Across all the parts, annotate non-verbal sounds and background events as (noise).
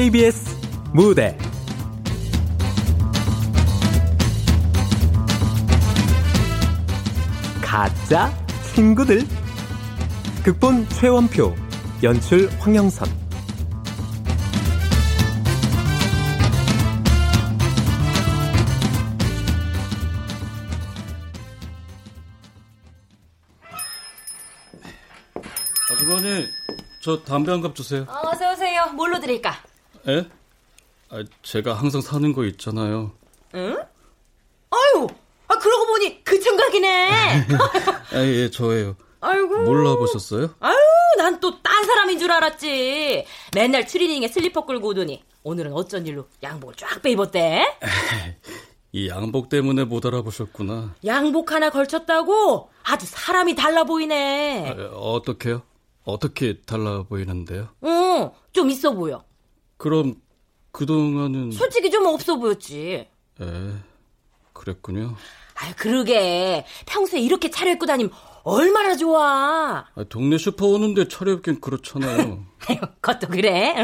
KBS 무대 가짜 친구들 극본 최원표 연출 황영선 아주머니, 저 담배 한 갑 주세요. 어, 어서 오세요. 뭘로 드릴까? 에? 아, 제가 항상 사는 거 있잖아요. 응? 아유, 아 그러고 보니 그 청각이네. (laughs) 아, 예, 저예요. 아이고. 몰라 보셨어요? 아유, 난 또 딴 사람인 줄 알았지. 맨날 추리닝에 슬리퍼 끌고 오더니 오늘은 어쩐 일로 양복을 쫙 빼입었대? (laughs) 이 양복 때문에 못 알아보셨구나. 양복 하나 걸쳤다고? 아주 사람이 달라 보이네. 아, 어떻게요? 어떻게 달라 보이는데요? 어, 좀 있어 보여. 그럼 그동안은 솔직히 좀 없어 보였지. 에, 그랬군요. 아유, 그러게. 평소에 이렇게 차려입고 다니면 얼마나 좋아. 아, 동네 슈퍼 오는데 차려입긴 그렇잖아요. 아유, (laughs) 그것도 그래.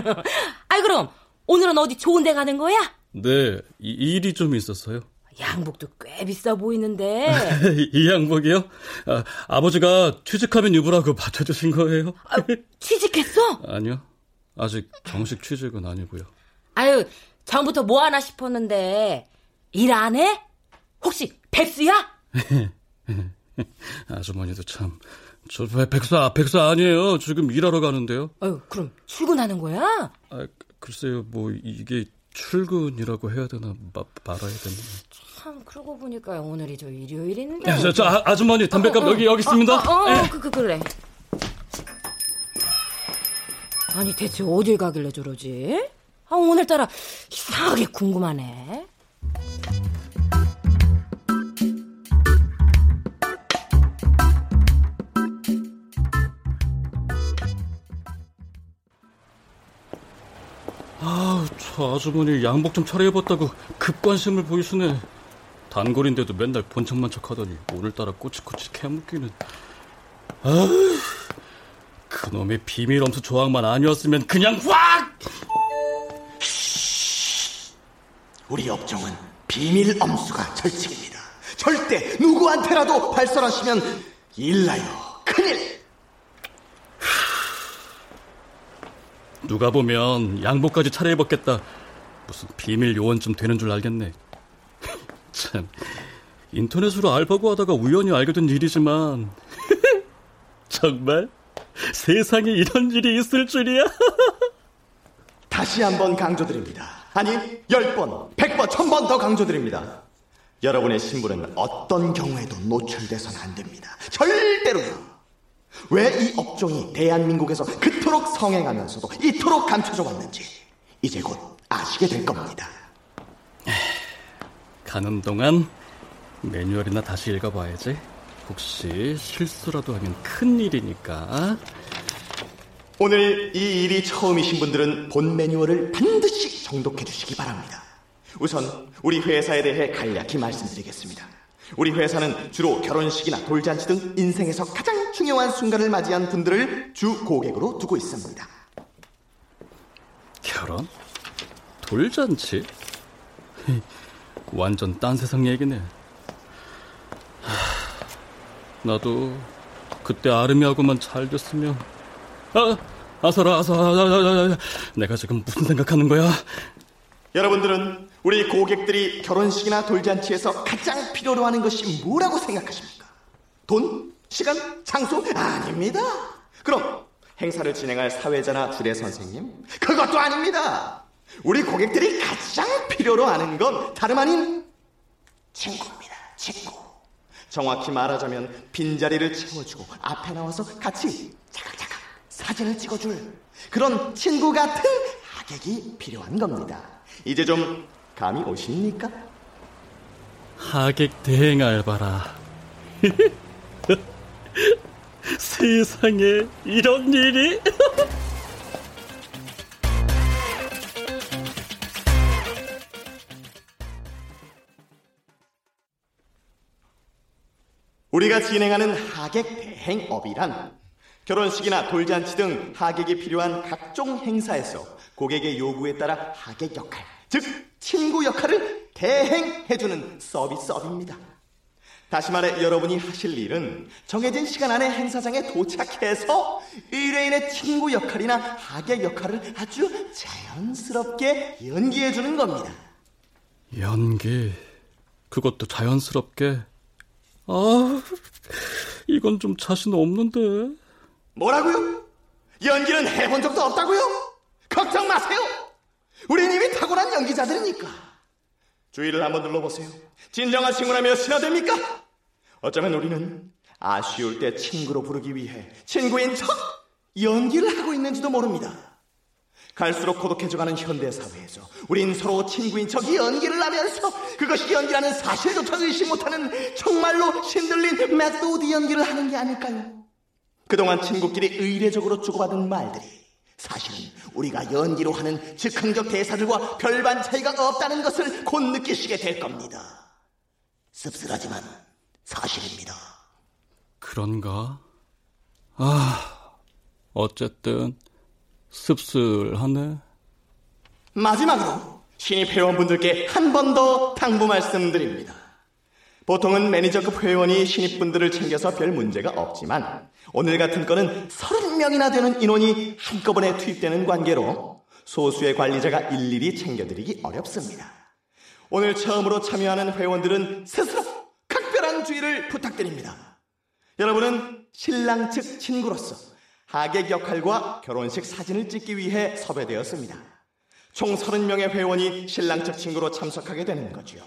아이, 그럼 오늘은 어디 좋은 데 가는 거야? 네, 이, 일이 좀 있었어요. 양복도 꽤 비싸 보이는데. 이, (laughs) 이 양복이요? 아, 버지가 취직하면 입으라고 맞춰주신 거예요? 아, 취직했어? (laughs) 아니요. 아직 정식 취직은 아니고요. 아유, 전부터 뭐 하나 싶었는데 일 안 해? 혹시 백수야? (laughs) 아주머니도 참. 저 백수, 백수 아니에요. 지금 일하러 가는데요. 아유, 그럼 출근하는 거야? 아, 글쎄요, 뭐 이게 출근이라고 해야 되나 마, 말아야 되나. 참 그러고 보니까 오늘이 저 일요일인데. 야, 저, 저 아, 아주머니 담배값 어, 어. 여기 여기 있습니다. 어, 어, 어 그, 그 그래. 아니 대체 어딜 가길래 저러지? 아, 오늘따라 이상하게 궁금하네. 아우, 저 아주머니 양복 좀 차려입었다고 급관심을 보이시네. 단골인데도 맨날 본척만 척하더니 오늘따라 꼬치꼬치 캐묻기는. 아우, 그놈의 비밀 엄수 조항만 아니었으면 그냥 확! 우리 업종은 비밀 엄수가 절칙입니다. 절대 누구한테라도 발설하시면 일나요. 큰일! 누가 보면 양복까지 차려입었겠다. 무슨 비밀 요원쯤 되는 줄 알겠네. (laughs) 참, 인터넷으로 알바 구하다가 우연히 알게 된 일이지만 (laughs) 정말 (laughs) 세상에 이런 일이 있을 줄이야. (laughs) 다시 한번 강조드립니다. 아니, 열 번, 백 번, 천번더 강조드립니다. 여러분의 신분은 어떤 경우에도 노출돼서는 안 됩니다. 절대로요. 왜 이 업종이 대한민국에서 그토록 성행하면서도 이토록 감춰져 왔는지 이제 곧 아시게 될 겁니다. 가는 동안 매뉴얼이나 다시 읽어봐야지. 혹시 실수라도 하면 큰일이니까. 오늘 이 일이 처음이신 분들은 본 매뉴얼을 반드시 정독해 주시기 바랍니다. 우선 우리 회사에 대해 간략히 말씀드리겠습니다. 우리 회사는 주로 결혼식이나 돌잔치 등 인생에서 가장 중요한 순간을 맞이한 분들을 주 고객으로 두고 있습니다. 결혼? 돌잔치? (laughs) 완전 딴 세상 얘기네. 나도 그때 아름이하고만 잘 됐으면. 아, 아서라, 아서라, 내가 지금 무슨 생각하는 거야? 여러분들은 우리 고객들이 결혼식이나 돌잔치에서 가장 필요로 하는 것이 뭐라고 생각하십니까? 돈? 시간? 장소? 아닙니다. 그럼 행사를 진행할 사회자나 주례 선생님? 그것도 아닙니다. 우리 고객들이 가장 필요로 하는 건 다름 아닌 친구입니다. 친구. 정확히 말하자면 빈자리를 채워주고 앞에 나와서 같이 자각자각 사진을 찍어줄 그런 친구 같은 하객이 필요한 겁니다. 이제 좀 감이 오십니까? 하객 대행 알바라. (laughs) 세상에 이런 일이? 우리가 진행하는 하객 대행업이란 결혼식이나 돌잔치 등 하객이 필요한 각종 행사에서 고객의 요구에 따라 하객 역할, 즉 친구 역할을 대행해주는 서비스업입니다. 다시 말해 여러분이 하실 일은 정해진 시간 안에 행사장에 도착해서 의뢰인의 친구 역할이나 하객 역할을 아주 자연스럽게 연기해주는 겁니다. 연기, 그것도 자연스럽게. 아, 이건 좀 자신 없는데. 뭐라고요? 연기는 해본 적도 없다고요? 걱정 마세요. 우린 이미 탁월한 연기자들이니까. 주위를 한번 둘러보세요. 진정한 친구라 몇이나 됩니까? 어쩌면 우리는 아쉬울 때 친구로 부르기 위해 친구인 척 연기를 하고 있는지도 모릅니다. 갈수록 고독해져가는 현대사회에서 우린 서로 친구인 척 연기를 하면서 그것이 연기라는 사실조차 의심 못하는 정말로 신들린 메소드 연기를 하는 게 아닐까요? 그동안 친구끼리 의례적으로 주고받은 말들이 사실은 우리가 연기로 하는 즉흥적 대사들과 별반 차이가 없다는 것을 곧 느끼시게 될 겁니다. 씁쓸하지만 사실입니다. 그런가? 아, 어쨌든 씁쓸하네. 마지막으로 신입 회원분들께 한 번 더 당부 말씀드립니다. 보통은 매니저급 회원이 신입분들을 챙겨서 별 문제가 없지만 오늘 같은 건은 30명이나 되는 인원이 한꺼번에 투입되는 관계로 소수의 관리자가 일일이 챙겨드리기 어렵습니다. 오늘 처음으로 참여하는 회원들은 스스로 각별한 주의를 부탁드립니다. 여러분은 신랑 측 친구로서 하객 역할과 결혼식 사진을 찍기 위해 섭외되었습니다. 총 30명의 회원이 신랑 측 친구로 참석하게 되는 거죠.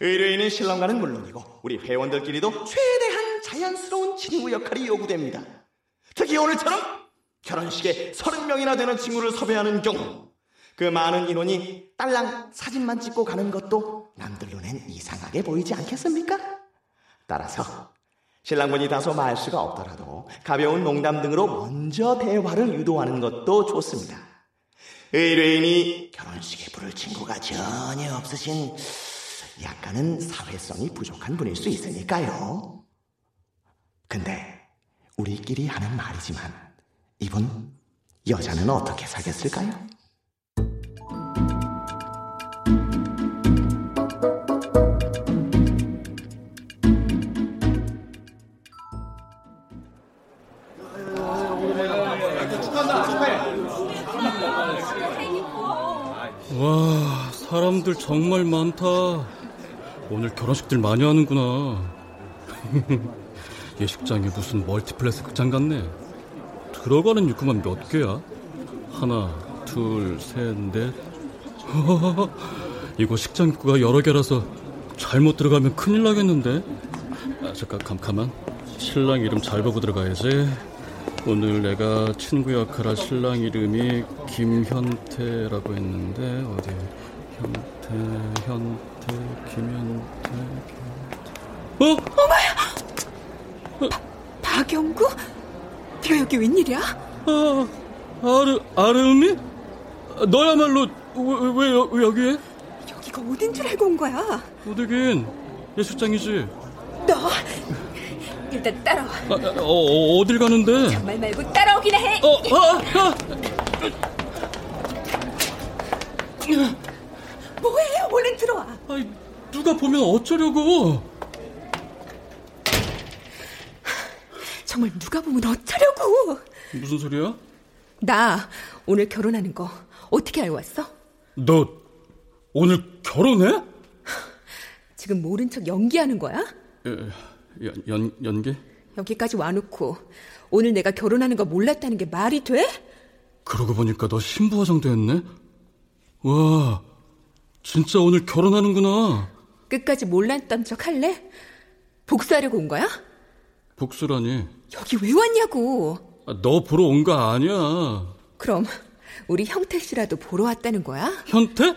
의뢰인은 신랑과는 물론이고 우리 회원들끼리도 최대한 자연스러운 친구 역할이 요구됩니다. 특히 오늘처럼 결혼식에 30명이나 되는 친구를 섭외하는 경우 그 많은 인원이 딸랑 사진만 찍고 가는 것도 남들 눈엔 이상하게 보이지 않겠습니까? 따라서 신랑분이 다소 말수가 없더라도 가벼운 농담 등으로 먼저 대화를 유도하는 것도 좋습니다. 의뢰인이 결혼식에 부를 친구가 전혀 없으신 약간은 사회성이 부족한 분일 수 있으니까요. 근데 우리끼리 하는 말이지만 이분 여자는 어떻게 사겠을까요? 정말 많다. 오늘 결혼식들 많이 하는구나. (laughs) 예식장이 무슨 멀티플렉스 극장 같네. 들어가는 입구만 몇 개야? 하나, 둘, 셋, 넷. (laughs) 이거 식장 입구가 여러 개라서 잘못 들어가면 큰일 나겠는데? 아, 잠깐, 잠깐만. 신랑 이름 잘 보고 들어가야지. 오늘 내가 친구 역할할 신랑 이름이 김현태라고 했는데 어디 현태 현태 김현태 김현태 어? 어머야! 박영구? 네가 여기 웬일이야? 아 아르 아르미? 너야말로 왜, 왜, 왜 여기에? 여기가 어딘 줄 알고 온 거야? 어디긴 예술장이지. 너 일단 따라와. 아, 어, 어, 어딜 가는데? 정말 말고 따라오기나 해. 어, 아, 아. 아이, 누가 보면 어쩌려고? 정말 누가 보면 어쩌려고? 무슨 소리야? 나 오늘 결혼하는 거 어떻게 알고 왔어? 너 오늘 결혼해? 지금 모른 척 연기하는 거야? 예, 연, 연, 연기? 여기까지 와놓고 오늘 내가 결혼하는 거 몰랐다는 게 말이 돼? 그러고 보니까 너 신부 화장됐네? 와, 진짜 오늘 결혼하는구나. 끝까지 몰랐던 척 할래? 복수하려고 온 거야? 복수라니. 여기 왜 왔냐고. 아, 너 보러 온 거 아니야. 그럼 우리 형태 씨라도 보러 왔다는 거야? 현태?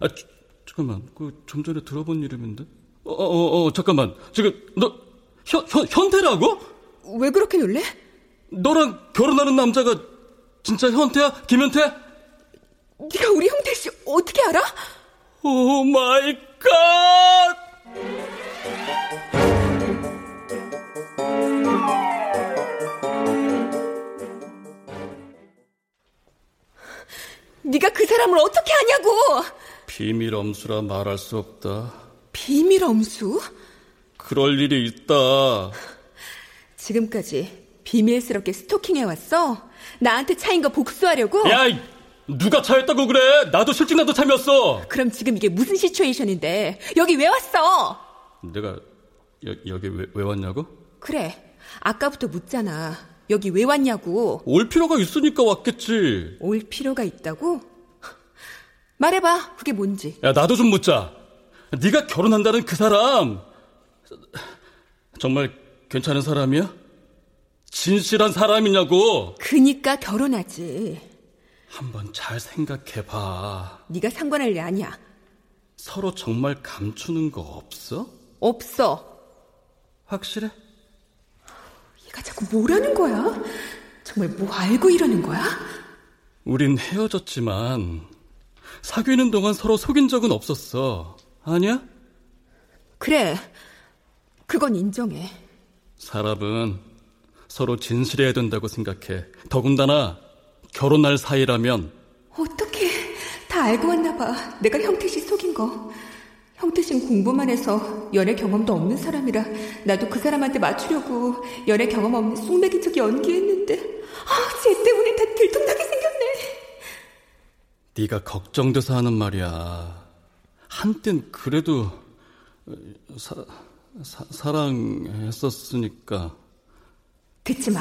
아, 주, 잠깐만. 그 좀 전에 들어본 이름인데. 어, 어, 어, 잠깐만. 지금 너 현, 현, 현태라고? 왜 그렇게 놀래? 너랑 결혼하는 남자가 진짜 현태야? 김현태? 네가 우리 현태 씨 어떻게 알아? oh my God! 사람을 어떻게 아냐고! 비밀 엄수라 말할 수 없다. 비밀 엄수? 그럴 일이 있다. 지금까지 비밀스럽게 스토킹해왔어? 나한테 차인 거 복수하려고? 야, 누가 차였다고 그래? 나도 실직 나도 참이었어. 그럼 지금 이게 무슨 시츄에이션인데? 여기 왜 왔어? 내가 여, 여기 왜, 왜 왔냐고? 그래. 아까부터 묻잖아. 여기 왜 왔냐고. 올 필요가 있으니까 왔겠지. 올 필요가 있다고? 말해봐. 그게 뭔지. 야, 나도 좀 묻자. 네가 결혼한다는 그 사람 정말 괜찮은 사람이야? 진실한 사람이냐고. 그니까 결혼하지. 한번 잘 생각해 봐. 네가 상관할 일 아니야. 서로 정말 감추는 거 없어? 없어. 확실해? 얘가 자꾸 뭐라는 거야? 정말 뭐 알고 이러는 거야? 우린 헤어졌지만 사귀는 동안 서로 속인 적은 없었어. 아니야? 그래. 그건 인정해. 사람은 서로 진실해야 된다고 생각해. 더군다나 결혼할 사이라면 어떻게 다 알고 왔나 봐. 내가 형태 씨 속인 거. 형태 씨는 공부만 해서 연애 경험도 없는 사람이라 나도 그 사람한테 맞추려고 연애 경험 없는 쑥맥인 척 연기했는데 아, 쟤 때문에 다 들통나게 생겼네. 네가 걱정돼서 하는 말이야. 한땐 그래도 사, 사, 사랑했었으니까. 듣지 마.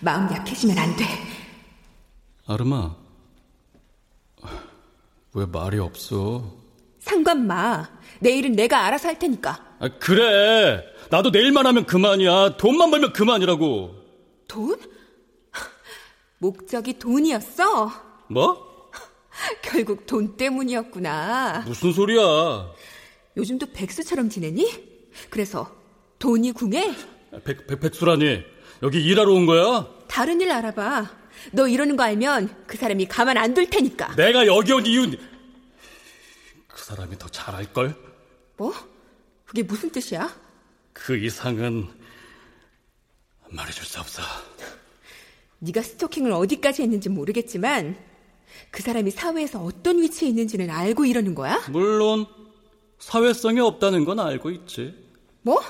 마음 약해지면 안 돼. 아르마, 왜 말이 없어? 상관 마. 내일은 내가 알아서 할 테니까. 아, 그래. 나도 내일만 하면 그만이야. 돈만 벌면 그만이라고. 돈? (laughs) 목적이 돈이었어? 뭐? (laughs) 결국 돈 때문이었구나. 무슨 소리야? 요즘도 백수처럼 지내니? 그래서 돈이 궁해? 백, 백, 백수라니. 여기 일하러 온 거야? 다른 일 알아봐. 너 이러는 거 알면 그 사람이 가만 안 둘 테니까. 내가 여기 온 이유, 그 사람이 더 잘할 걸? 뭐? 그게 무슨 뜻이야? 그 이상은 말해줄 수 없어. 네가 스토킹을 어디까지 했는지 모르겠지만 그 사람이 사회에서 어떤 위치에 있는지는 알고 이러는 거야? 물론 사회성이 없다는 건 알고 있지. 뭐?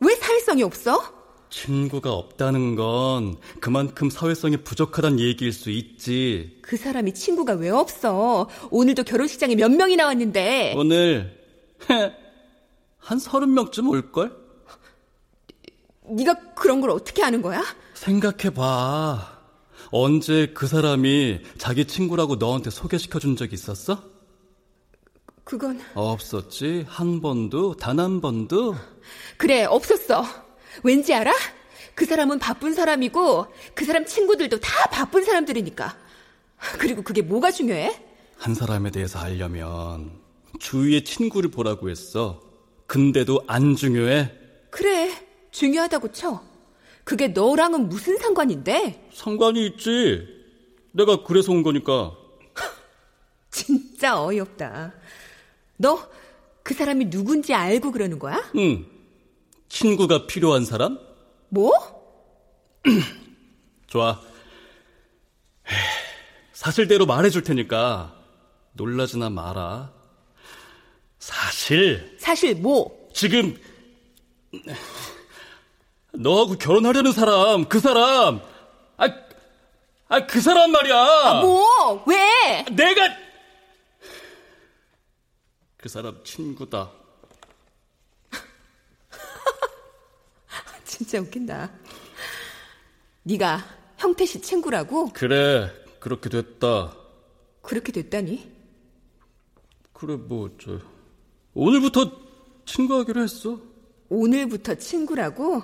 왜 사회성이 없어? 친구가 없다는 건 그만큼 사회성이 부족하다는 얘기일 수 있지. 그 사람이 친구가 왜 없어? 오늘도 결혼식장에 몇 명이 나왔는데. 오늘 한 서른 명쯤 올걸? 네가 그런 걸 어떻게 아는 거야? 생각해봐. 언제 그 사람이 자기 친구라고 너한테 소개시켜 준 적 있었어? 그건 없었지. 한 번도, 단 한 번도. 그래 없었어. 왠지 알아? 그 사람은 바쁜 사람이고 그 사람 친구들도 다 바쁜 사람들이니까. 그리고 그게 뭐가 중요해? 한 사람에 대해서 알려면 주위의 친구를 보라고 했어. 근데도 안 중요해? 그래 중요하다고 쳐. 그게 너랑은 무슨 상관인데? 상관이 있지. 내가 그래서 온 거니까. (laughs) 진짜 어이없다. 너 그 사람이 누군지 알고 그러는 거야? 응. 친구가 필요한 사람? 뭐? (clears throat) 좋아. 사실대로 말해줄 테니까 놀라지나 마라. 사실 사실 뭐? 지금 너하고 결혼하려는 사람 그 사람 아, 아 그 사람 말이야. 뭐? 왜? 내가 그 사람 친구다. 진짜 웃긴다. 네가 형태 씨 친구라고? 그래 그렇게 됐다. 그렇게 됐다니? 그래 뭐 저 오늘부터 친구하기로 했어. 오늘부터 친구라고?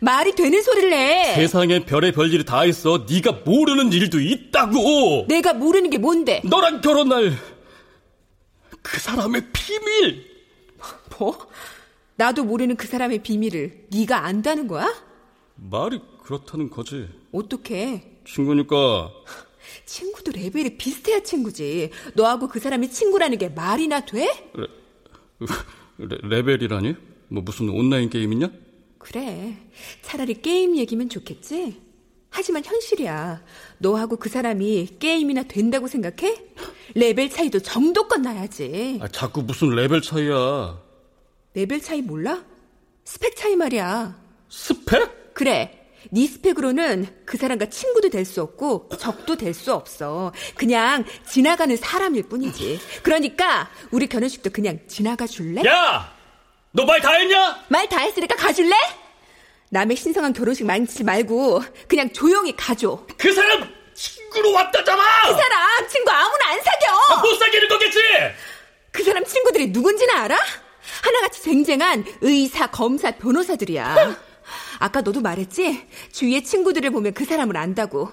말이 되는 소리를 해. 세상에 별의 별일이 다 있어. 네가 모르는 일도 있다고. 내가 모르는 게 뭔데? 너랑 결혼할 그 사람의 비밀. 뭐? 나도 모르는 그 사람의 비밀을 네가 안다는 거야? 말이 그렇다는 거지. 어떻게? 친구니까 (laughs) 친구도 레벨이 비슷해야 친구지. 너하고 그 사람이 친구라는 게 말이나 돼? 레, 레, 레벨이라니? 뭐 무슨 온라인 게임이냐? 그래. 차라리 게임 얘기면 좋겠지? 하지만 현실이야. 너하고 그 사람이 게임이나 된다고 생각해? 레벨 차이도 정도껏 나야지. 아, 자꾸 무슨 레벨 차이야. 레벨 차이 몰라? 스펙 차이 말이야. 스펙? 그래. 네 스펙으로는 그 사람과 친구도 될 수 없고 적도 될 수 없어. 그냥 지나가는 사람일 뿐이지. 그러니까 우리 결혼식도 그냥 지나가 줄래? 야! 너 말 다 했냐? 말 다 했으니까 가줄래? 남의 신성한 결혼식 망치지 말고 그냥 조용히 가줘. 그 사람 친구로 왔다잖아! 그 사람 친구 아무나 안 사겨! 아, 못 사귀는 거겠지? 그 사람 친구들이 누군지는 알아? 하나같이 쟁쟁한 의사, 검사, 변호사들이야. 아까 너도 말했지? 주위의 친구들을 보면 그 사람을 안다고.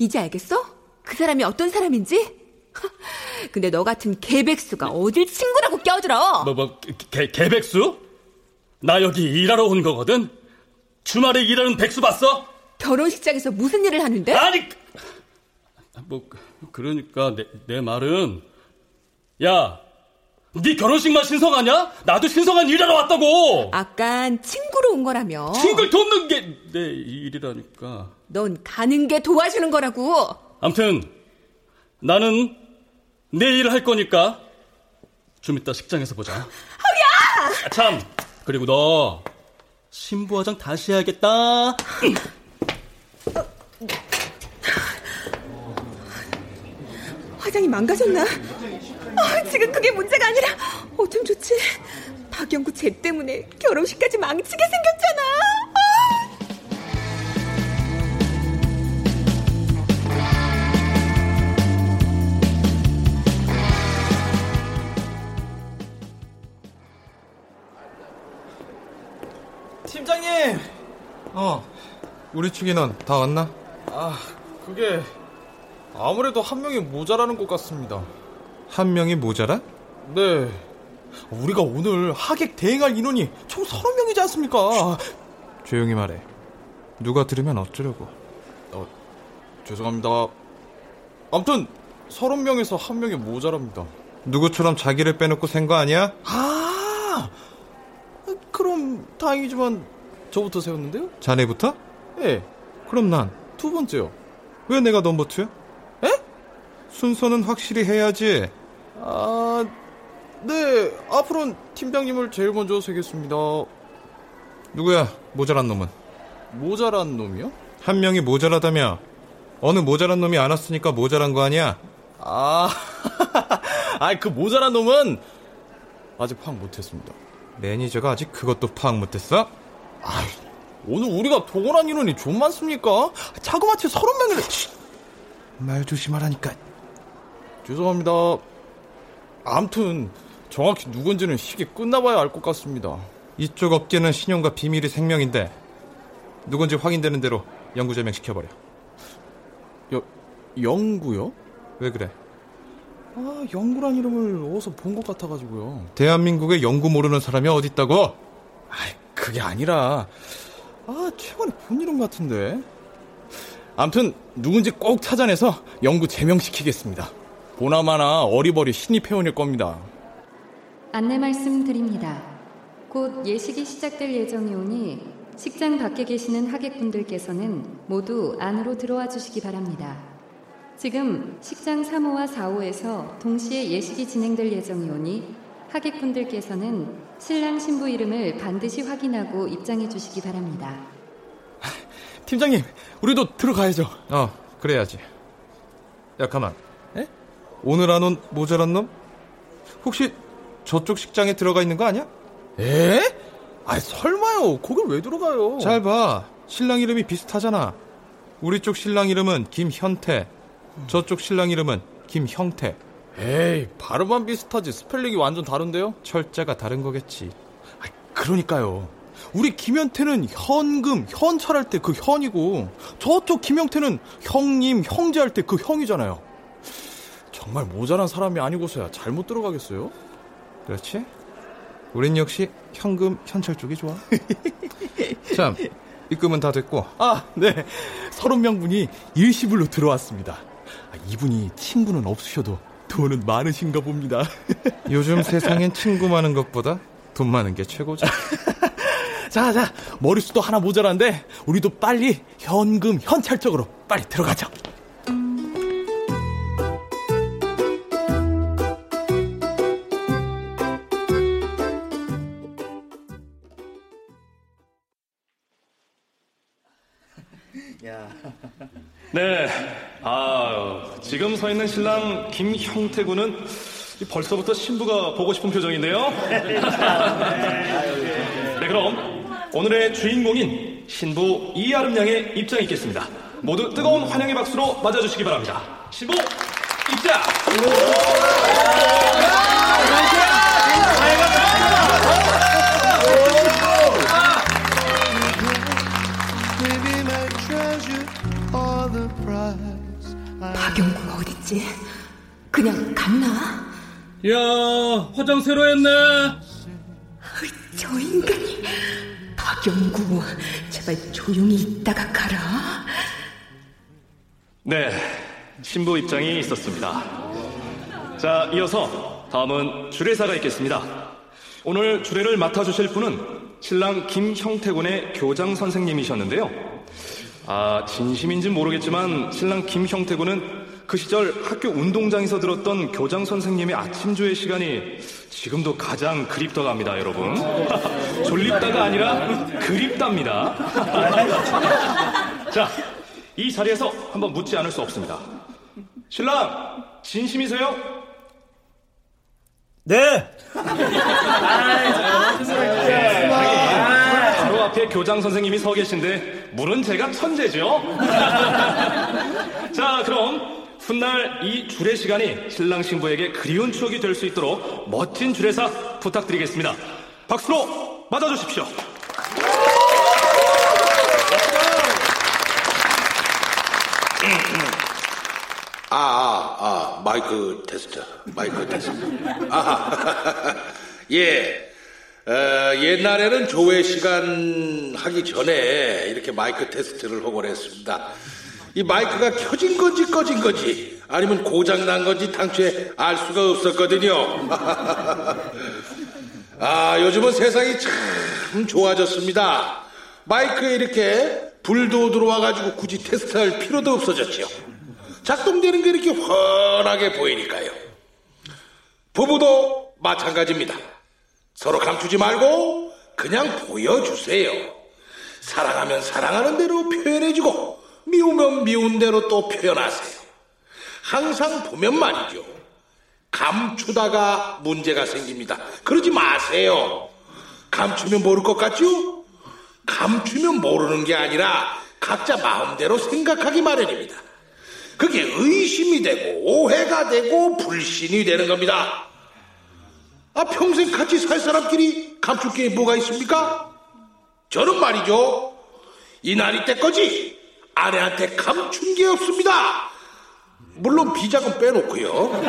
이제 알겠어? 그 사람이 어떤 사람인지? (laughs) 근데 너 같은 개백수가 어딜 친구라고 껴들어? 뭐, 뭐, 개, 개백수? 나 여기 일하러 온 거거든? 주말에 일하는 백수 봤어? 결혼식장에서 무슨 일을 하는데? 아니, 뭐, 그러니까 내, 내 말은, 야, 네 결혼식만 신성하냐? 나도 신성한 일하러 왔다고! 아깐 친구로 온 거라며. 친구를 돕는 게 내 일이라니까. 넌 가는 게 도와주는 거라고. 암튼, 나는 내 일을 할 거니까, 좀 이따 식장에서 보자. 허야! 아, 참, 그리고 너, 신부 화장 다시 해야겠다. 화장이 망가졌나? 아, 지금 그게 문제가 아니라 어쩜 좋지? 박영구 쟤 때문에 결혼식까지 망치게 생겼잖아. 아! 팀장님! 어, 우리 측 인원 다 왔나? 아, 그게 아무래도 한 명이 모자라는 것 같습니다. 한 명이 모자라? 네. 우리가 오늘 하객 대행할 인원이 총 30명이지 않습니까? 조용히 말해. 누가 들으면 어쩌려고. 어, 죄송합니다. 아무튼 30명에서 한 명이 모자랍니다. 누구처럼 자기를 빼놓고 센 거 아니야? 아! 그럼 다행이지만 저부터 세웠는데요? 자네부터? 예. 그럼 난. 두 번째요. 왜 내가 넘버 투야? 에? 순서는 확실히 해야지. 아, 네. 앞으로는 팀장님을 제일 먼저 세겠습니다. 누구야, 모자란 놈은? 모자란 놈이요? 한 명이 모자라다며. 어느 모자란 놈이 안 왔으니까 모자란 거 아니야? 아, (laughs) 아이, 그 모자란 놈은 아직 파악 못했습니다. 매니저가 아직 그것도 파악 못했어? 아이, 오늘 우리가 동원한 인원이 좀 많습니까? 자그마치 서른 명이래. 말 조심하라니까. 죄송합니다. 암튼 정확히 누군지는 식이 끝나봐야 알 것 같습니다. 이쪽 업계는 신용과 비밀이 생명인데 누군지 확인되는 대로 영구 제명 시켜버려. 여, 영구요? 왜 그래? 아, 영구란 이름을 어디서 본 것 같아가지고요. 대한민국에 연구 모르는 사람이 어딨다고? 아, 그게 아니라 아, 최근에 본 이름 같은데. 암튼 누군지 꼭 찾아내서 영구 제명시키겠습니다. 보나마나 어리버리 신입 회원일 겁니다. 안내 말씀드립니다. 곧 예식이 시작될 예정이 오니 식장 밖에 계시는 하객분들께서는 모두 안으로 들어와 주시기 바랍니다. 지금 식장 3호와 4호에서 동시에 예식이 진행될 예정이 오니 하객분들께서는 신랑 신부 이름을 반드시 확인하고 입장해 주시기 바랍니다. 팀장님, 우리도 들어가야죠. 어, 그래야지. 야, 가만. 에? 오늘 안 온 모자란 놈? 혹시 저쪽 식장에 들어가 있는 거 아니야? 에? 아, 설마요. 거길 왜 들어가요? 잘 봐. 신랑 이름이 비슷하잖아. 우리 쪽 신랑 이름은 김현태. 저쪽 신랑 이름은 김형태. 에이, 발음만 비슷하지 스펠링이 완전 다른데요? 철자가 다른 거겠지. 아, 그러니까요. 우리 김현태는 현금, 현찰할 때 그 현이고 저쪽 김형태는 형님, 형제 할 때 그 형이잖아요. 정말 모자란 사람이 아니고서야 잘못 들어가겠어요? 그렇지? 우린 역시 현금, 현찰 쪽이 좋아. (laughs) 참, 입금은 다 됐고. 아, 네. 서른 명분이 일시불로 들어왔습니다. 아, 이분이 친구는 없으셔도 돈은 많으신가 봅니다. (laughs) 요즘 세상엔 친구 많은 것보다 돈 많은 게 최고죠. (laughs) 자, 자, 머릿수도 하나 모자란데 우리도 빨리 현금 현찰 쪽으로 빨리 들어가죠. 네, 아 지금 서 있는 신랑 김형태 군은 벌써부터 신부가 보고 싶은 표정인데요. 네, 그럼 오늘의 주인공인 신부 이아름 양의 입장이 있겠습니다. 모두 뜨거운 환영의 박수로 맞아주시기 바랍니다. 신부 입장! 박영구가 어딨지? 그냥 갔나? 야, 화장 새로 했네. 저 인간이 박영구 제발 조용히 있다가 가라. 네, 신부 입장이 있었습니다. 자, 이어서 다음은 주례사가 있겠습니다. 오늘 주례를 맡아주실 분은 신랑 김형태 군의 교장 선생님이셨는데요. 아, 진심인진 모르겠지만 신랑 김형태 군은 그 시절 학교 운동장에서 들었던 교장 선생님의 아침조회 시간이 지금도 가장 그립다고 합니다, 여러분. (laughs) 졸립다가 아니라 그립답니다. (laughs) 자, 이 자리에서 한번 묻지 않을 수 없습니다. 신랑, 진심이세요? 네. (laughs) 바로 앞에 교장 선생님이 서 계신데 물은 제가 천재죠. 자, 그럼 훗날 이 주례 시간이 신랑 신부에게 그리운 추억이 될 수 있도록 멋진 주례사 부탁드리겠습니다. 박수로 맞아주십시오. 아, 아, 아, 마이크 테스트. 마이크 테스트. 아, (laughs) 예. 어, 옛날에는 조회 시간 하기 전에 이렇게 마이크 테스트를 하곤 했습니다. 이 마이크가 켜진 건지 꺼진 건지 아니면 고장 난 건지 당초에 알 수가 없었거든요. (laughs) 아, 요즘은 세상이 참 좋아졌습니다. 마이크에 이렇게 불도 들어와가지고 굳이 테스트할 필요도 없어졌죠. 작동되는 게 이렇게 훤하게 보이니까요. 부부도 마찬가지입니다. 서로 감추지 말고 그냥 보여주세요. 사랑하면 사랑하는 대로 표현해주고 미우면 미운 대로 또 표현하세요. 항상 보면 말이죠. 감추다가 문제가 생깁니다. 그러지 마세요. 감추면 모를 것 같죠? 감추면 모르는 게 아니라 각자 마음대로 생각하기 마련입니다. 그게 의심이 되고 오해가 되고 불신이 되는 겁니다. 아, 평생 같이 살 사람끼리 감출 게 뭐가 있습니까? 저는 말이죠. 이 나이 때까지 아내한테 감춘 게 없습니다. 물론 비자금 빼놓고요.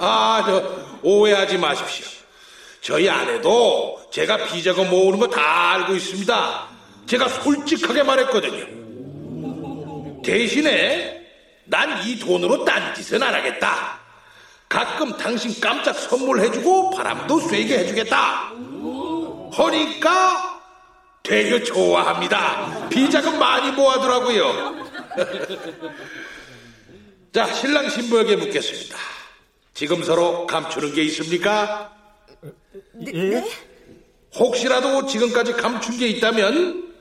아, 저, 오해하지 마십시오. 저희 아내도 제가 비자금 모으는 거 다 알고 있습니다. 제가 솔직하게 말했거든요. 대신에 난 이 돈으로 딴짓은 안 하겠다. 가끔 당신 깜짝 선물해주고 바람도 쐬게 해주겠다. 허니까 되게 좋아합니다. 비자금 많이 모아두라고요. (laughs) 자, 신랑 신부에게 묻겠습니다. 지금 서로 감추는 게 있습니까? 네? 혹시라도 지금까지 감춘 게 있다면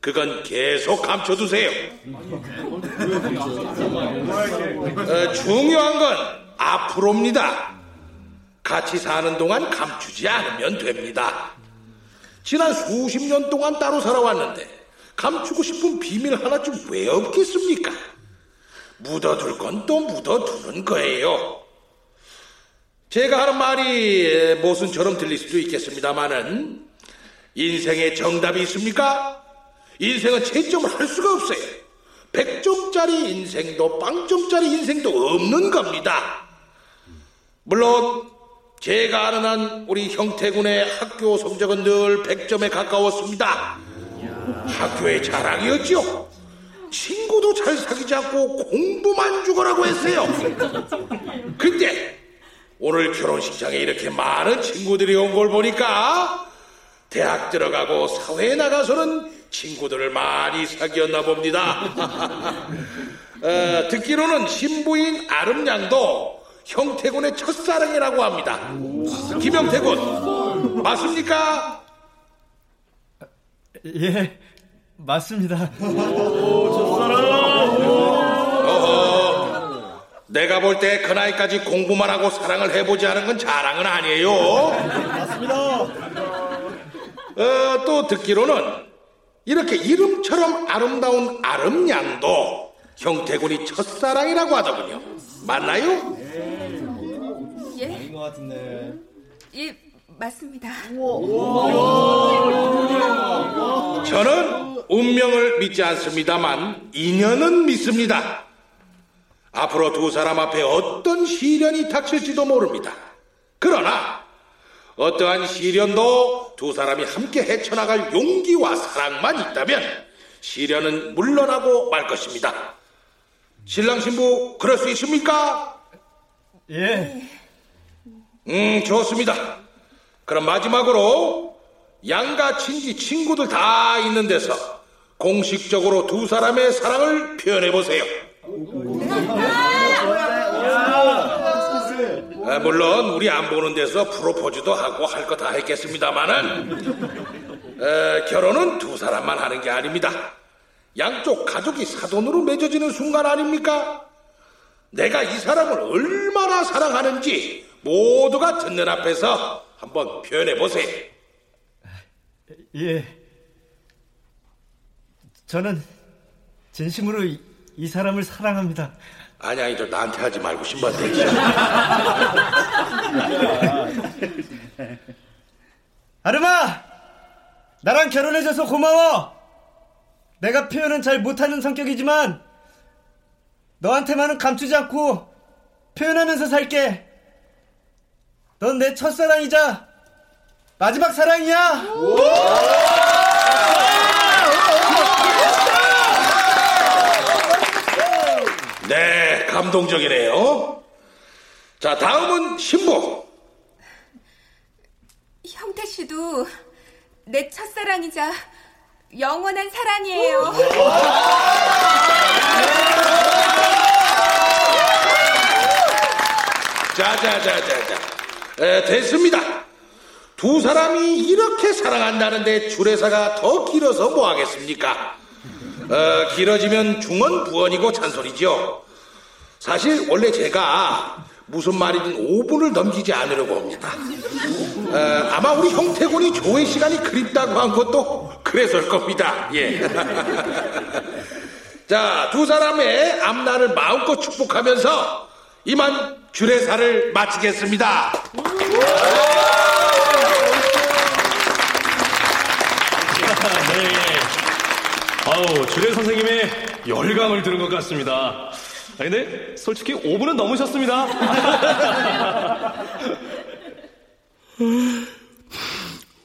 그건 계속 감춰두세요. 어, 중요한 건 앞으로입니다. 같이 사는 동안 감추지 않으면 됩니다. 지난 수십 년 동안 따로 살아왔는데 감추고 싶은 비밀 하나쯤 왜 없겠습니까? 묻어둘 건 또 묻어두는 거예요. 제가 하는 말이 모순처럼 들릴 수도 있겠습니다만은 인생에 정답이 있습니까? 인생은 채점을 할 수가 없어요. 100점짜리 인생도 빵점짜리 인생도 없는 겁니다. 물론 제가 아는 한 우리 형태군의 학교 성적은 늘 100점에 가까웠습니다. 학교의 자랑이었죠. 친구도 잘 사귀지 않고 공부만 죽어라고 했어요. 근데 오늘 결혼식장에 이렇게 많은 친구들이 온 걸 보니까 대학 들어가고 사회에 나가서는 친구들을 많이 사귀었나 봅니다. (laughs) 어, 듣기로는 신부인 아름양도 형태군의 첫사랑이라고 합니다. 김형태군, 맞습니까? 예, 맞습니다. 어허, 내가 볼 때 그 나이까지 공부만 하고 사랑을 해보지 않은 건 자랑은 아니에요. 맞습니다. 어, 또 듣기로는 이렇게 이름처럼 아름다운 아름양도 형태군이 첫사랑이라고 하더군요. 맞나요? 예? 것 같은데. 예, 맞습니다. 저는 운명을 믿지 않습니다만 인연은 믿습니다. 앞으로 두 사람 앞에 어떤 시련이 닥칠지도 모릅니다. 그러나 어떠한 시련도 두 사람이 함께 헤쳐나갈 용기와 사랑만 있다면 시련은 물러나고 말 것입니다. 신랑 신부 그럴 수 있습니까? 예. 음 좋습니다. 그럼 마지막으로 양가 친지 친구들 다 있는 데서 공식적으로 두 사람의 사랑을 표현해 보세요. 아, 물론 우리 안 보는 데서 프로포즈도 하고 할 거 다 했겠습니다만은 에, 결혼은 두 사람만 하는 게 아닙니다. 양쪽 가족이 사돈으로 맺어지는 순간 아닙니까? 내가 이 사람을 얼마나 사랑하는지 모두가 듣는 앞에서 한번 표현해 보세요. 예. 저는 진심으로 이, 이 사람을 사랑합니다. 아니 아니 저 나한테 하지 말고 신부한테 해주세요. (laughs) 아름아! 나랑 결혼해줘서 고마워! 내가 표현은 잘 못하는 성격이지만, 너한테만은 감추지 않고 표현하면서 살게. 넌 내 첫사랑이자 마지막 사랑이야! 네, 감동적이네요. 자, 다음은 신부. 형태 씨도 내 첫사랑이자 영원한 사랑이에요. 자, 자, 자, 자, 자. 에, 됐습니다. 두 사람이 이렇게 사랑한다는데 주례사가 더 길어서 뭐 하겠습니까? 어, 길어지면 중언 부언이고 잔소리죠. 사실 원래 제가 무슨 말이든 5분을 넘기지 않으려고 합니다. 어, 아마 우리 형태군이 조회 시간이 그립다고 한 것도 그래서일 겁니다. 예. (laughs) 자, 두 사람의 앞날을 마음껏 축복하면서 이만 주례사를 마치겠습니다. 네. 아우, 주례 선생님의 열감을 들은 것 같습니다. 아, 근데 솔직히 5분은 넘으셨습니다. (laughs)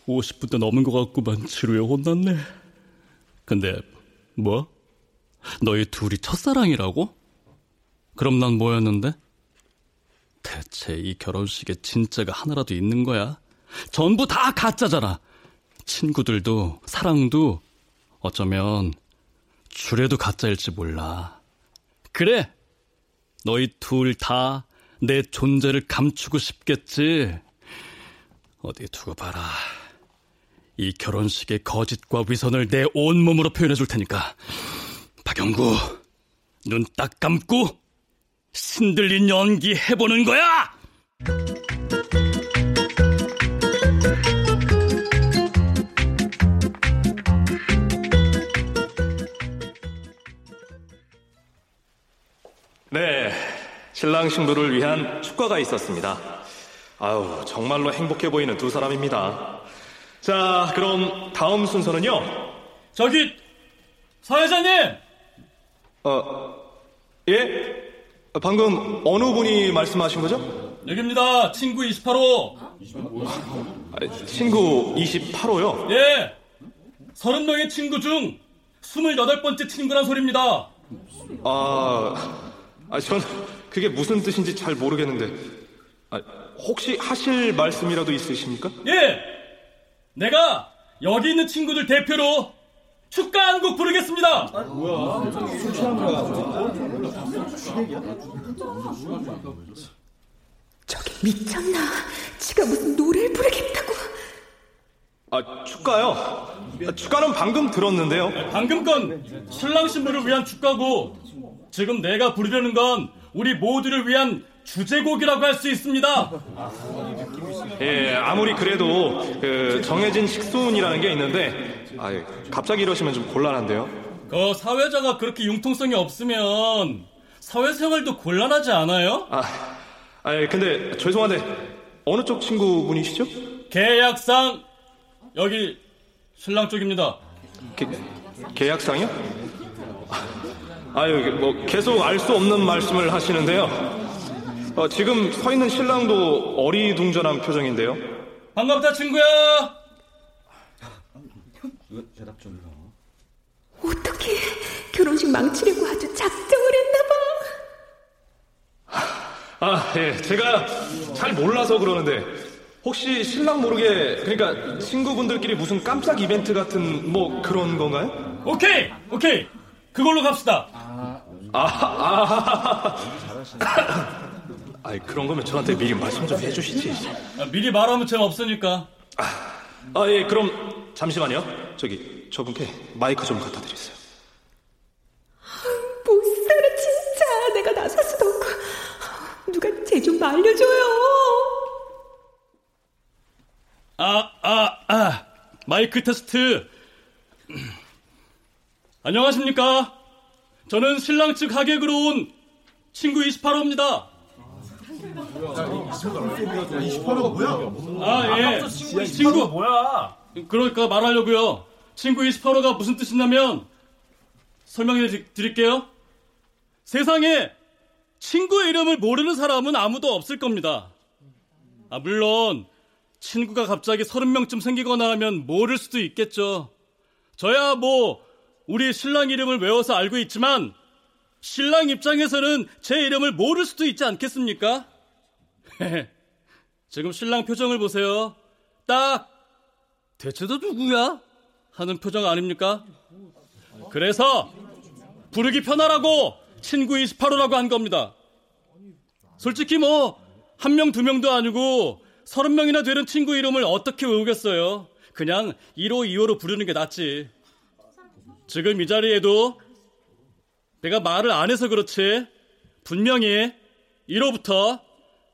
50분도 넘은 것 같구만 지루에 혼났네. 근데 뭐? 너희 둘이 첫사랑이라고? 그럼 난 뭐였는데? 대체 이 결혼식에 진짜가 하나라도 있는 거야? 전부 다 가짜잖아. 친구들도 사랑도 어쩌면 주례도 가짜일지 몰라. 그래. 너희 둘 다 내 존재를 감추고 싶겠지. 어디 두고 봐라. 이 결혼식의 거짓과 위선을 내 온몸으로 표현해 줄 테니까. 박영구, 눈 딱 감고 신들린 연기 해보는 거야! 네, 신랑 신부를 위한 축가가 있었습니다. 아우, 정말로 행복해 보이는 두 사람입니다. 자, 그럼 다음 순서는요. 저기, 사회자님! 어, 예? 방금 어느 분이 말씀하신 거죠? 여기입니다. 친구 28호. 아, 친구 28호요? 예. 30명의 친구 중 28번째 친구란 소리입니다. 아, 아, 전 그게 무슨 뜻인지 잘 모르겠는데. 아, 혹시 하실 말씀이라도 있으십니까? 예! 내가 여기 있는 친구들 대표로 축가 한 곡 부르겠습니다. 뭐야? 저기 미쳤나? 지가 무슨 노래를 부르겠다고? 아, 축가요? 아, 축가는 방금 들었는데요. 방금 건 신랑 신부를 위한 축가고 지금 내가 부르려는 건 우리 모두를 위한 주제곡이라고 할 수 있습니다. 예, 아무리 그래도 그 정해진 식순이라는 게 있는데 아, 갑자기 이러시면 좀 곤란한데요. 그 사회자가 그렇게 융통성이 없으면 사회생활도 곤란하지 않아요? 아, 아 근데 죄송한데 어느 쪽 친구분이시죠? 계약상 여기 신랑 쪽입니다. 게, 계약상이요? 아유, 뭐 계속 알 수 없는 말씀을 하시는데요. 어, 지금 서 있는 신랑도 어리둥절한 표정인데요. 반갑다 친구야. 대답 좀 어떻게 결혼식 망치려고 아주 작정을 했나봐. 아, 예, 제가 잘 몰라서 그러는데 혹시 신랑 모르게 그러니까 친구분들끼리 무슨 깜짝 이벤트 같은 뭐 그런 건가요? 오케이, 오케이, 그걸로 갑시다. 아, 아, 아. 아이 그런 거면 저한테 미리 말씀 좀 해주시지. 아, 미리 말하면 재가 없으니까. 아, 예, 그럼 잠시만요. 저기 저분께 마이크 좀 갖다 드리세요. 못 살아 진짜 내가 나설 수도 없고 누가 쟤 좀 말려줘요. 아, 아, 아, 마이크 테스트. 안녕하십니까? 저는 신랑 측 하객으로 온 친구 28호입니다. 28호가 뭐야? 아, 예. 친구, 친구 뭐야? 그러니까 말하려고요. 친구 28호가 무슨 뜻이냐면 설명해 드릴게요. 세상에 친구의 이름을 모르는 사람은 아무도 없을 겁니다. 아, 물론 친구가 갑자기 30명쯤 생기거나 하면 모를 수도 있겠죠. 저야 뭐 우리 신랑 이름을 외워서 알고 있지만 신랑 입장에서는 제 이름을 모를 수도 있지 않겠습니까? (laughs) 지금 신랑 표정을 보세요. 딱 대체 도 누구야? 하는 표정 아닙니까? 그래서 부르기 편하라고 친구 28호라고 한 겁니다. 솔직히 뭐 한 명, 두 명도 아니고 서른 명이나 되는 친구 이름을 어떻게 외우겠어요? 그냥 1호, 2호로 부르는 게 낫지. 지금 이 자리에도 내가 말을 안 해서 그렇지 분명히 1호부터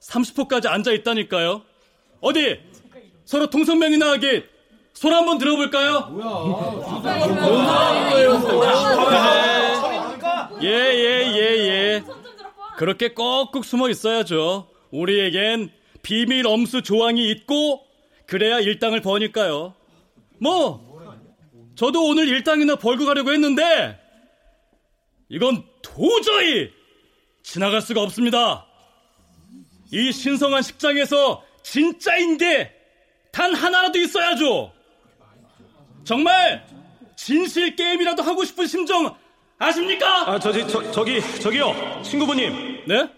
30호까지 앉아 있다니까요. 어디 서로 통성명이나 하기 손 한번 들어볼까요? 예, 예, 예, 예. 그렇게 꼭꼭 숨어 있어야죠. 우리에겐 비밀 엄수 조항이 있고 그래야 일당을 버니까요. 뭐 저도 오늘 일당이나 벌고 가려고 했는데 이건 도저히 지나갈 수가 없습니다. 이 신성한 식장에서 진짜인 게 단 하나라도 있어야죠. 정말 진실 게임이라도 하고 싶은 심정 아십니까? 아, 저기, 저, 저기, 저기요. 친구분님. 네?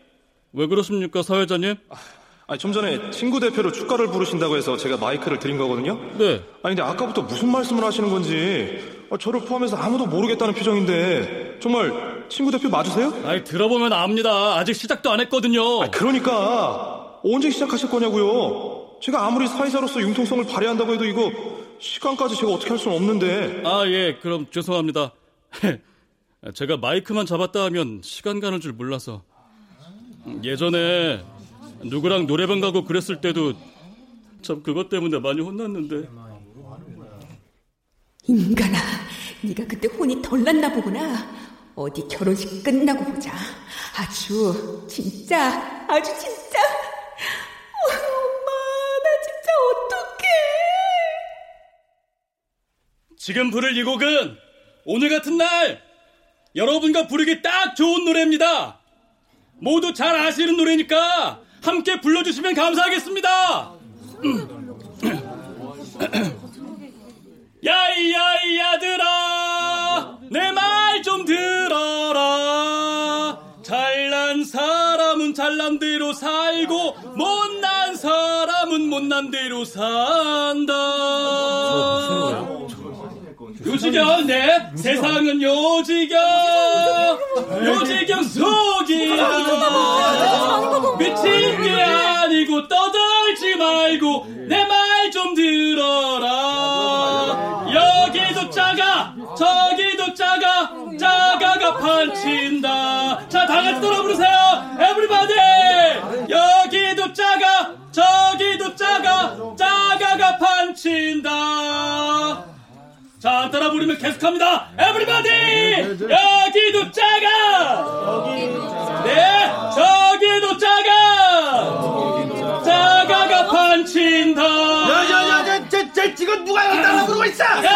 왜 그러십니까, 사회자님? 아, 좀 전에 친구 대표로 축가를 부르신다고 해서 제가 마이크를 드린 거거든요. 네. 아니, 근데 아까부터 무슨 말씀을 하시는 건지 아, 저를 포함해서 아무도 모르겠다는 표정인데 정말 친구 대표 맞으세요? 아이, 들어보면 압니다. 아직 시작도 안 했거든요. 아, 그러니까 언제 시작하실 거냐고요. 제가 아무리 사회자로서 융통성을 발휘한다고 해도 이거 시간까지 제가 어떻게 할 수는 없는데. 아, 예, 그럼 죄송합니다. (laughs) 제가 마이크만 잡았다 하면 시간 가는 줄 몰라서. 예전에 누구랑 노래방 가고 그랬을 때도 참 그것 때문에 많이 혼났는데. 인간아, 네가 그때 혼이 덜 났나 보구나. 어디 결혼식 끝나고 보자. 아주 진짜, 아주 진짜. 어, 엄마, 나 진짜 어떡해. 지금 부를 이 곡은 오늘 같은 날 여러분과 부르기 딱 좋은 노래입니다. 모두 잘 아시는 노래니까 함께 불러주시면 감사하겠습니다. 야이 야이 야들아 내 말 좀 들어라. 잘난 사람은 잘난 대로 살고 못난 사람은 못난 대로 산다. 요지경 네. 세상은 요지경. 요지경 속이다 미친 게 아니고 떠들지 말고 내 말 좀 들어 저기도 작아 작아가 판친다 자 다같이 따라 부르세요 에브리바디 여기도 작아 저기도 작아 작아가 판친다 자 따라 부르면 계속합니다 에브리바디 여기도 작아 네 저기도 작아 작아가 판친다 야야야 쟤, 쟤 지금 누가 따라 부르고 있어 야 야 야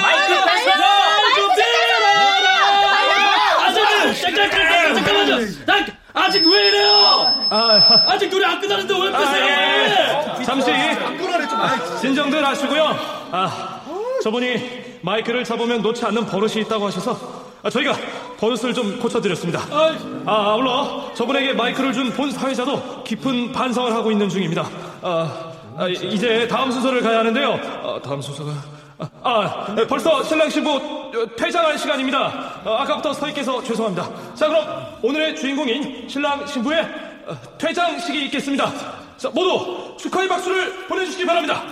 마이크 말좀 들어라 아직 잠깐만 잠깐만요 아직 왜 이래요? 아 직 노래 안 끝나는데 왜 끝내 잠시 진정들 하시고요. 아, 저분이 마이크를 잡으면 놓지 않는 버릇이 있다고 하셔서 아, 저희가 버릇을 좀 고쳐드렸습니다. 아, 아울러 저분에게 마이크를 준 본 사회자도 깊은 반성을 하고 있는 중입니다. 아, 아, 이제 다음 순서를 가야 하는데요. 아, 다음 순서가 아, 아, 벌써 신랑 신부 어, 퇴장할 시간입니다. 아, 아까부터 서있께서 죄송합니다. 자, 그럼 오늘의 주인공인 신랑 신부의 어, 퇴장식이 있겠습니다. 자, 모두 축하의 박수를 보내주시기 바랍니다.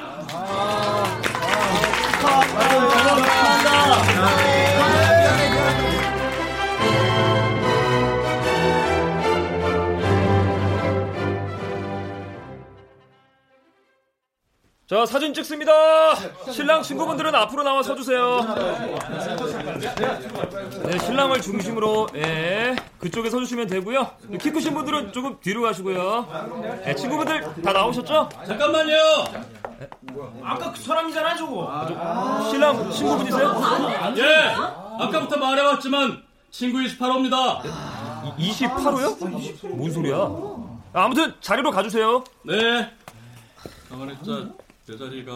자, 사진 찍습니다. 신랑 친구분들은 앞으로 나와 서주세요. 네, 신랑을 중심으로, 예, 그쪽에 서주시면 되고요. 키 크신 분들은 조금 뒤로 가시고요. 네, 친구분들 다 나오셨죠? 잠깐만요. 아까 그 사람이잖아 저거. 신랑 친구분이세요? 예, 아까부터 말해왔지만 친구 28호입니다. 28호요? 뭔 소리야? 아무튼 자리로 가주세요. 네. 가만히 있자. 내 자리가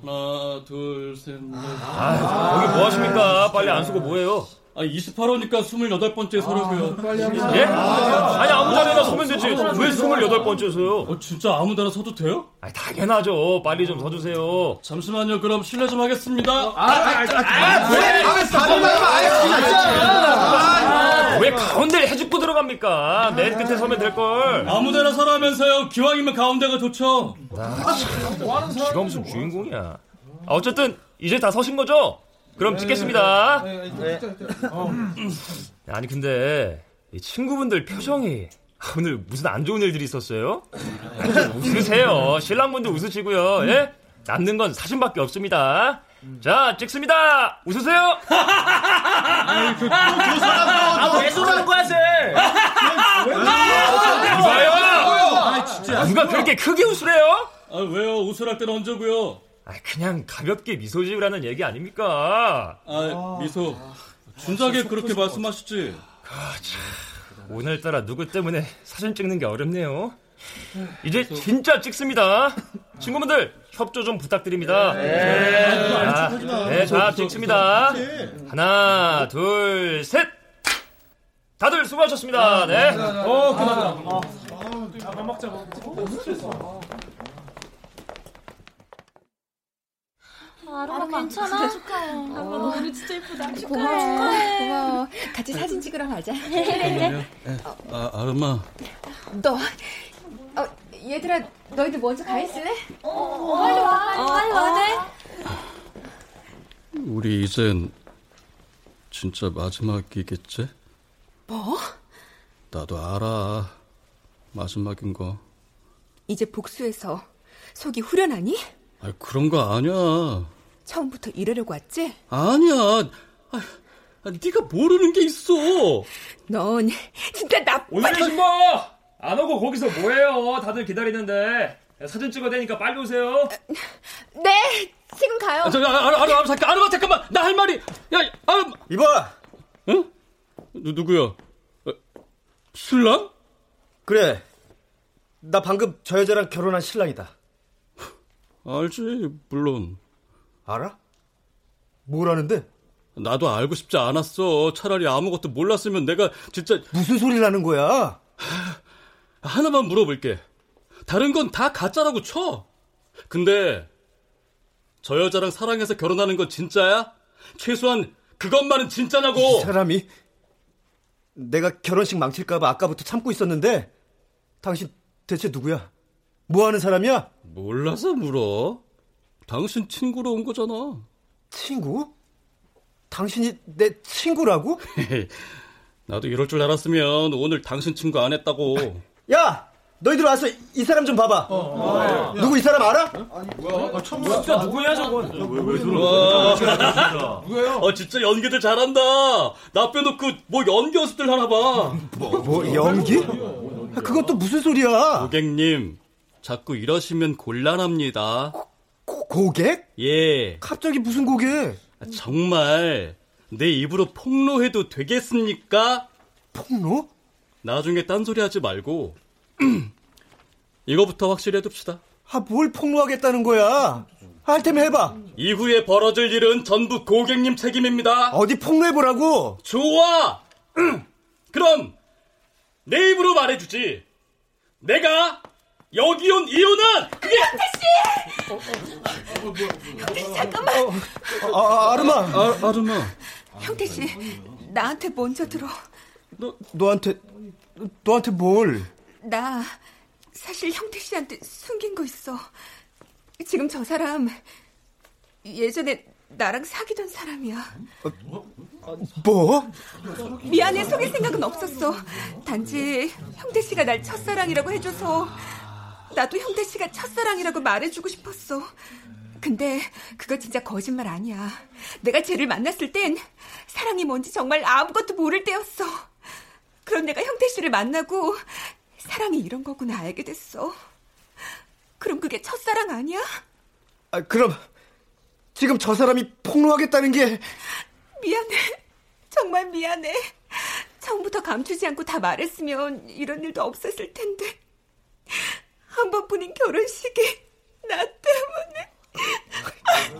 하나, 둘, 셋, 넷. 아, 거기 뭐 하십니까? 빨리 안 쓰고 뭐해요? 아, 28호니까 28번째 서려고요. 예? 아니 아무 자리나 서면 되지. 왜 28번째 서요? 어, 진짜 아무 데나 서도 돼요? 아, 당연하죠. 빨리 좀 서주세요. 잠시만요. 그럼 실례 좀 하겠습니다. 왜 가운데를 해집고 들어갑니까? 맨 끝에 서면 될걸. 아무 데나 서라면서요. 기왕이면 가운데가 좋죠. 지가 무슨 주인공이야. 아, 어쨌든 이제 다 서신 거죠? 그럼 찍겠습니다. 아니 근데 이 친구분들 표정이 오늘 무슨 안 좋은 일들이 있었어요? 좀 (laughs) 웃으세요. 신랑분들 웃으시고요. 예? 남는 건 사진밖에 없습니다. 자, 찍습니다. 웃으세요. 아, 왜 저러는 거야, 쟤? 이봐요. 누가 그렇게 크게 웃으래요? 아, 왜요? 웃으랄 때는 언제고요? 아, 그냥 가볍게 미소 지으라는 얘기 아닙니까? 아, 미소. 준작에 그렇게 말씀하시지. 오늘따라 누구 때문에 사진 찍는 게 어렵네요. 이제 진짜 찍습니다. (laughs) 친구분들 협조 좀 부탁드립니다. 네, 자, 네, 자 찍습니다. 하나, 둘, 셋. 다들 수고하셨습니다. 네. 어, 그만. 아로마 괜찮아? (laughs) 축하해. 어, 오늘 진짜 예쁘다. 고마워. 축하해. 고마워. 같이 사진 찍으러 가자. 잠깐만요. (laughs) 아, 아르마. 너, 어, 얘들아, 너희들 먼저 가 있을래? 어, 빨리 와. 빨리 와. 네. 우리 이젠 진짜 마지막이겠지? 뭐? 나도 알아. 마지막인 거. 이제 복수해서 속이 후련하니? 아, 그런 거 아니야. 처음부터 이러려고 왔지? 아니야. 아, 아, 네가 모르는 게 있어. 넌 진짜 나빠. 오늘의 신부 안 오고 거기서 뭐해요? 다들 기다리는데 사진 찍어야 되니까 빨리 오세요. 네, 지금 가요. 아, 저, 아, 아르마, 아르마, 잠깐, 아르마, 잠깐만. 나 할 말이. 야, 아르마. 이봐. 응? 누, 누구야? 어, 신랑? 그래. 나 방금 저 여자랑 결혼한 신랑이다. 알지, 물론. 알아? 뭘 아는데? 나도 알고 싶지 않았어. 차라리 아무것도 몰랐으면 내가 진짜. 무슨 소리를 하는 거야? (laughs) 하나만 물어볼게. 다른 건 다 가짜라고 쳐. 근데 저 여자랑 사랑해서 결혼하는 건 진짜야? 최소한 그것만은 진짜냐고! 이 사람이 내가 결혼식 망칠까봐 아까부터 참고 있었는데 당신 대체 누구야? 뭐 하는 사람이야? 몰라서 물어. 당신 친구로 온 거잖아. 친구? 당신이 내 친구라고? (laughs) 나도 이럴 줄 알았으면 오늘 당신 친구 안 했다고. 야! 너희들 와서 이 사람 좀 봐봐. 어, 누구 이 사람 알아? 뭐야? 진짜 누구야 저건? 왜 저러? 누구예요? 어 진짜 연기들 잘한다. 나 빼놓고 뭐 연기 연습들 하나 봐. 뭐 연기? 그것도 무슨 소리야? 고객님, 자꾸 이러시면 곤란합니다. 고, 고객? 예. 갑자기 무슨 고객? 정말 내 입으로 폭로해도 되겠습니까? 폭로? 나중에 딴소리 하지 말고 (clears throat) 이거부터 확실히 해둡시다. 아, 뭘 폭로하겠다는 거야? 할 테면 해봐. 이후에 벌어질 일은 전부 고객님 책임입니다. 어디 폭로해보라고? 좋아! (clears throat) 그럼 내 입으로 말해주지. 내가 여기 온 이유는 그게 형태 씨 잠깐만. 아, 아, 아르마. 아, 아르마. 형태 씨 나한테 먼저 들어. 너 너한테 너한테 뭘? 나 사실 형태 씨한테 숨긴 거 있어. 지금 저 사람 예전에 나랑 사귀던 사람이야. 뭐? 미안해 속일 생각은 없었어. 단지 형태 씨가 날 첫사랑이라고 해줘서 나도 형태 씨가 첫사랑이라고 말해주고 싶었어. 근데 그거 진짜 거짓말 아니야. 내가 쟤를 만났을 땐 사랑이 뭔지 정말 아무것도 모를 때였어. 씨를 만나고 사랑이 이런 거구나 알게 됐어. 그럼 그게 첫사랑 아니야? 아, 그럼 지금 저 사람이 폭로하겠다는 게 미안해. 정말 미안해. 처음부터 감추지 않고 다 말했으면 이런 일도 없었을 텐데. 한 번뿐인 결혼식이 나 때문에.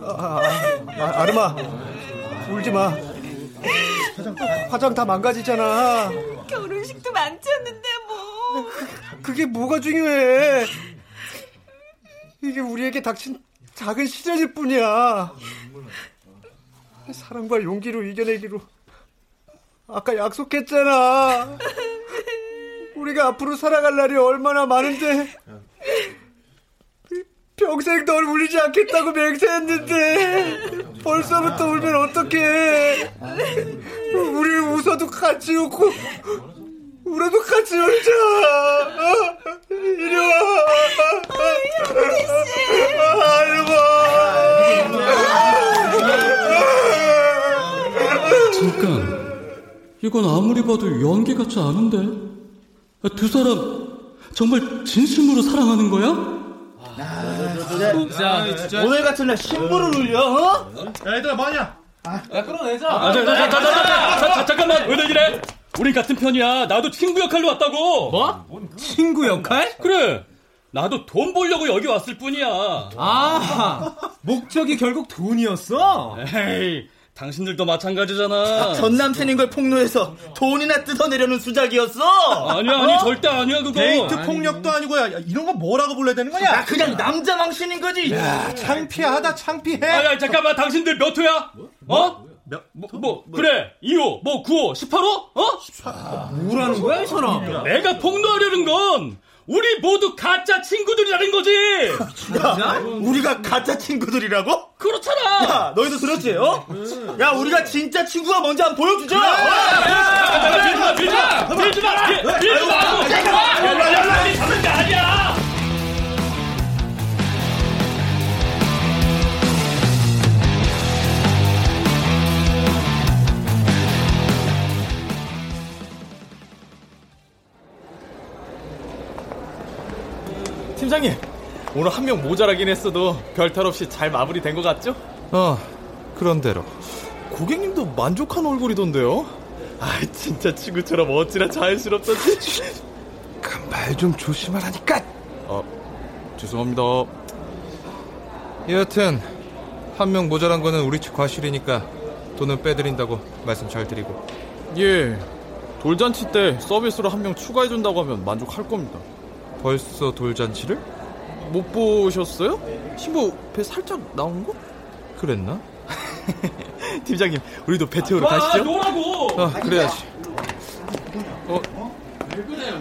아, 아, 아르마 울지 마. 화장, 화장 다 망가지잖아. 결혼식도 망쳤는데 뭐. 그게 뭐가 중요해? 이게 우리에게 닥친 작은 시련일 뿐이야. 사랑과 용기로 이겨내기로 아까 약속했잖아. 우리가 앞으로 살아갈 날이 얼마나 많은데 평생 널 울리지 않겠다고 맹세했는데 벌써부터 울면 어떡해? 우리 웃어도 같이 웃고 울어도 같이 울자. 이리 와. 잠깐, 이건 아무리 봐도 연기 같지 않은데? 두 사람 정말 진심으로 사랑하는 거야? 아, 아, 진짜. 오늘 같은 날 신부를 음. 울려, 어? 야, 얘들아, 뭐하냐? 아, 야, 끌어내자. 아, 잠깐만, 왜 이래? 우리 같은 편이야. 나도 친구 역할로 왔다고. 뭐? 친구 역할? 그래. 나도 돈 벌려고 여기 왔을 뿐이야. 아, 목적이 결국 돈이었어? 에이, 당신들도 마찬가지잖아. 전 남편인 걸 폭로해서 돈이나 뜯어내려는 수작이었어? 아니야, 아니, 절대 아니야, 그거. 데이트 폭력도 아니고, 야, 이런 거 뭐라고 불러야 되는 거냐? 야, 그냥 남자 망신인 거지. 야, 창피하다, 창피해. 아, 야, 잠깐만, 당신들 몇 호야? 어? 몇, 뭐, 뭐, 그래, 2호, 뭐, 9호, 18호? 어? 18호. 뭐라는 거야, 이 사람? 내가 폭로하려는 건, 우리 모두 가짜 친구들이라는 거지! 야, 우리가 가짜 친구들이라고? 그렇잖아! 야, 너희도 들었지, 어? 야, 우리가 진짜 친구가 뭔지 한번 보여주자! 밀지 마, 밀지 마! 밀지 마! 밀지 마! 밀지마! 잡는 게 아니야! 팀장님, 오늘 한 명 모자라긴 했어도 별 탈 없이 잘 마무리된 것 같죠? 어, 그런 대로. 고객님도 만족한 얼굴이던데요? 아, 진짜 친구처럼 어찌나 자연스럽던지. 그말좀 조심하라니까. 어, 죄송합니다. 여하튼 한 명 모자란 거는 우리 측 과실이니까 돈은 빼드린다고 말씀 잘 드리고. 예, 돌잔치 때 서비스로 한 명 추가해준다고 하면 만족할 겁니다. 벌써 돌잔치를? 못 보셨어요? 신부 배 살짝 나온 거? 그랬나? (laughs) 팀장님, 우리도 배 채우러 가시죠. 노라고. 아, 그래야지. 어,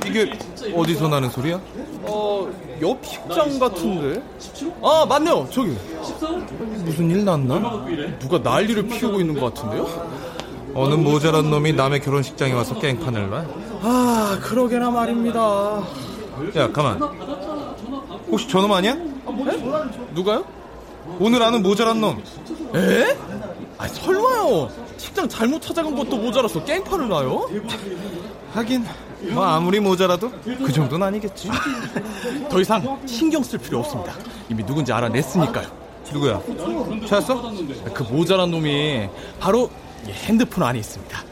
이게 어디서 나는 소리야? 어, 옆 식장 같은데? 아, 맞네요. 저기. 무슨 일 났나? 누가 난리를 피우고 있는 것 같은데요? 어느 모자란 놈이 남의 결혼식장에 와서 깽판을 놔? 아, 그러게나 말입니다. 야, 가만. 혹시 저놈 아니야? 누가요? 오늘 아는 모자란 놈. 에? 아, 설마요. 식장 잘못 찾아간 것도 모자라서 깽판을 놔요? 하긴, 뭐 아무리 모자라도 그 정도는 아니겠지. 더 이상 신경 쓸 필요 없습니다. 이미 누군지 알아냈으니까요. 누구야? 찾았어? 그 모자란 놈이 바로 이 핸드폰 안에 있습니다.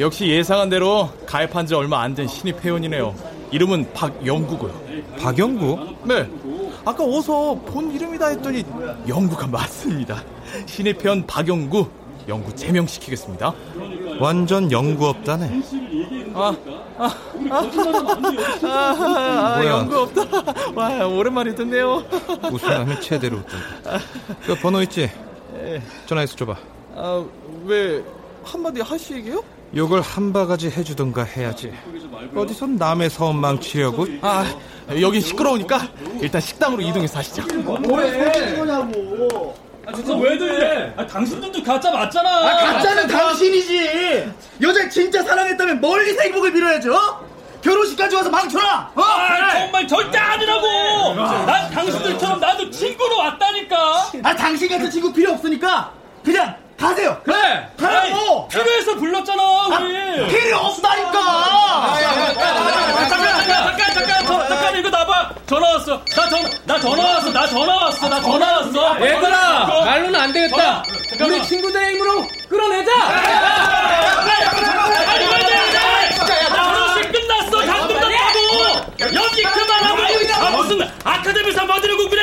역시 예상한 대로 가입한 지 얼마 안 된 신입 회원이네요. 이름은 박영구고요. 박영구? 네. 아까 어서 본 이름이다 했더니 영구가 맞습니다. 신입 회원 박영구, 영구 제명시키겠습니다. 완전 영구 없다네. 아, 아, 아, 아, 아? 영구 없다. 와, 오랜만에 듣네요. 우승하면 최대로 웃던다. 그 번호 있지? 전화해서 줘봐. 아, 왜 한마디 하시게요? 욕을 한 바가지 해주던가 해야지. 어디서 남의 사업 망치려고? 아, 여기 시끄러우니까 일단 식당으로 이동해서 하시죠. 뭐해? 거냐고. 아, 진짜 왜들? 아, 당신들도 가짜 맞잖아. 아, 가짜는 당신이지. 여자 진짜 사랑했다면 멀리서 행복을 빌어야죠. 결혼식까지 와서 망쳐라. 어? 아, 정말 절대 아니라고. 난 당신들처럼 나도 친구로 왔다니까. 아, 당신 같은 친구 필요 없으니까 그냥 가세요. 그래. 가라고. 필요해서 불렀잖아, 우리. 필요 없다니까. 잠깐, 잠깐, 잠깐, 잠깐, 저, 잠깐, 이거 나봐. 전화 왔어. 나 전, 나 전화 왔어. 나 전화 왔어. 나 전화 왔어. 얘들아, 말로는 안 되겠다. 전화. 우리 친구들의 힘으로 끌어내자. 연기 그만하고. 아, 무슨 아카데미상 받으려고 그래?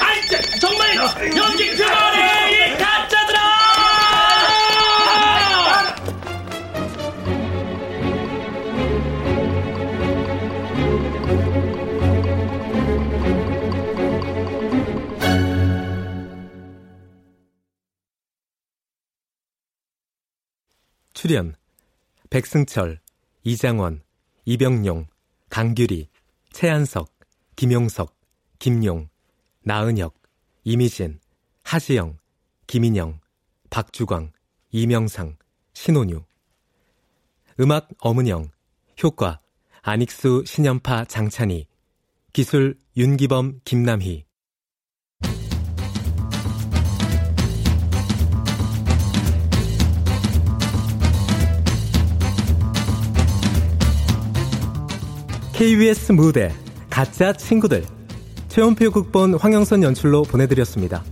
아이, 짜- 정말 연기 그만해, 출연 백승철, 이장원, 이병용, 강규리, 최한석, 김용석, 김용, 나은혁, 이미진, 하지영, 김인영, 박주광, 이명상, 신혼유. 음악 엄은영 효과 안익수, 신연파, 장찬희 기술 윤기범, 김남희 KBS 무대 가짜 친구들 최원표 극본 황영선 연출로 보내드렸습니다.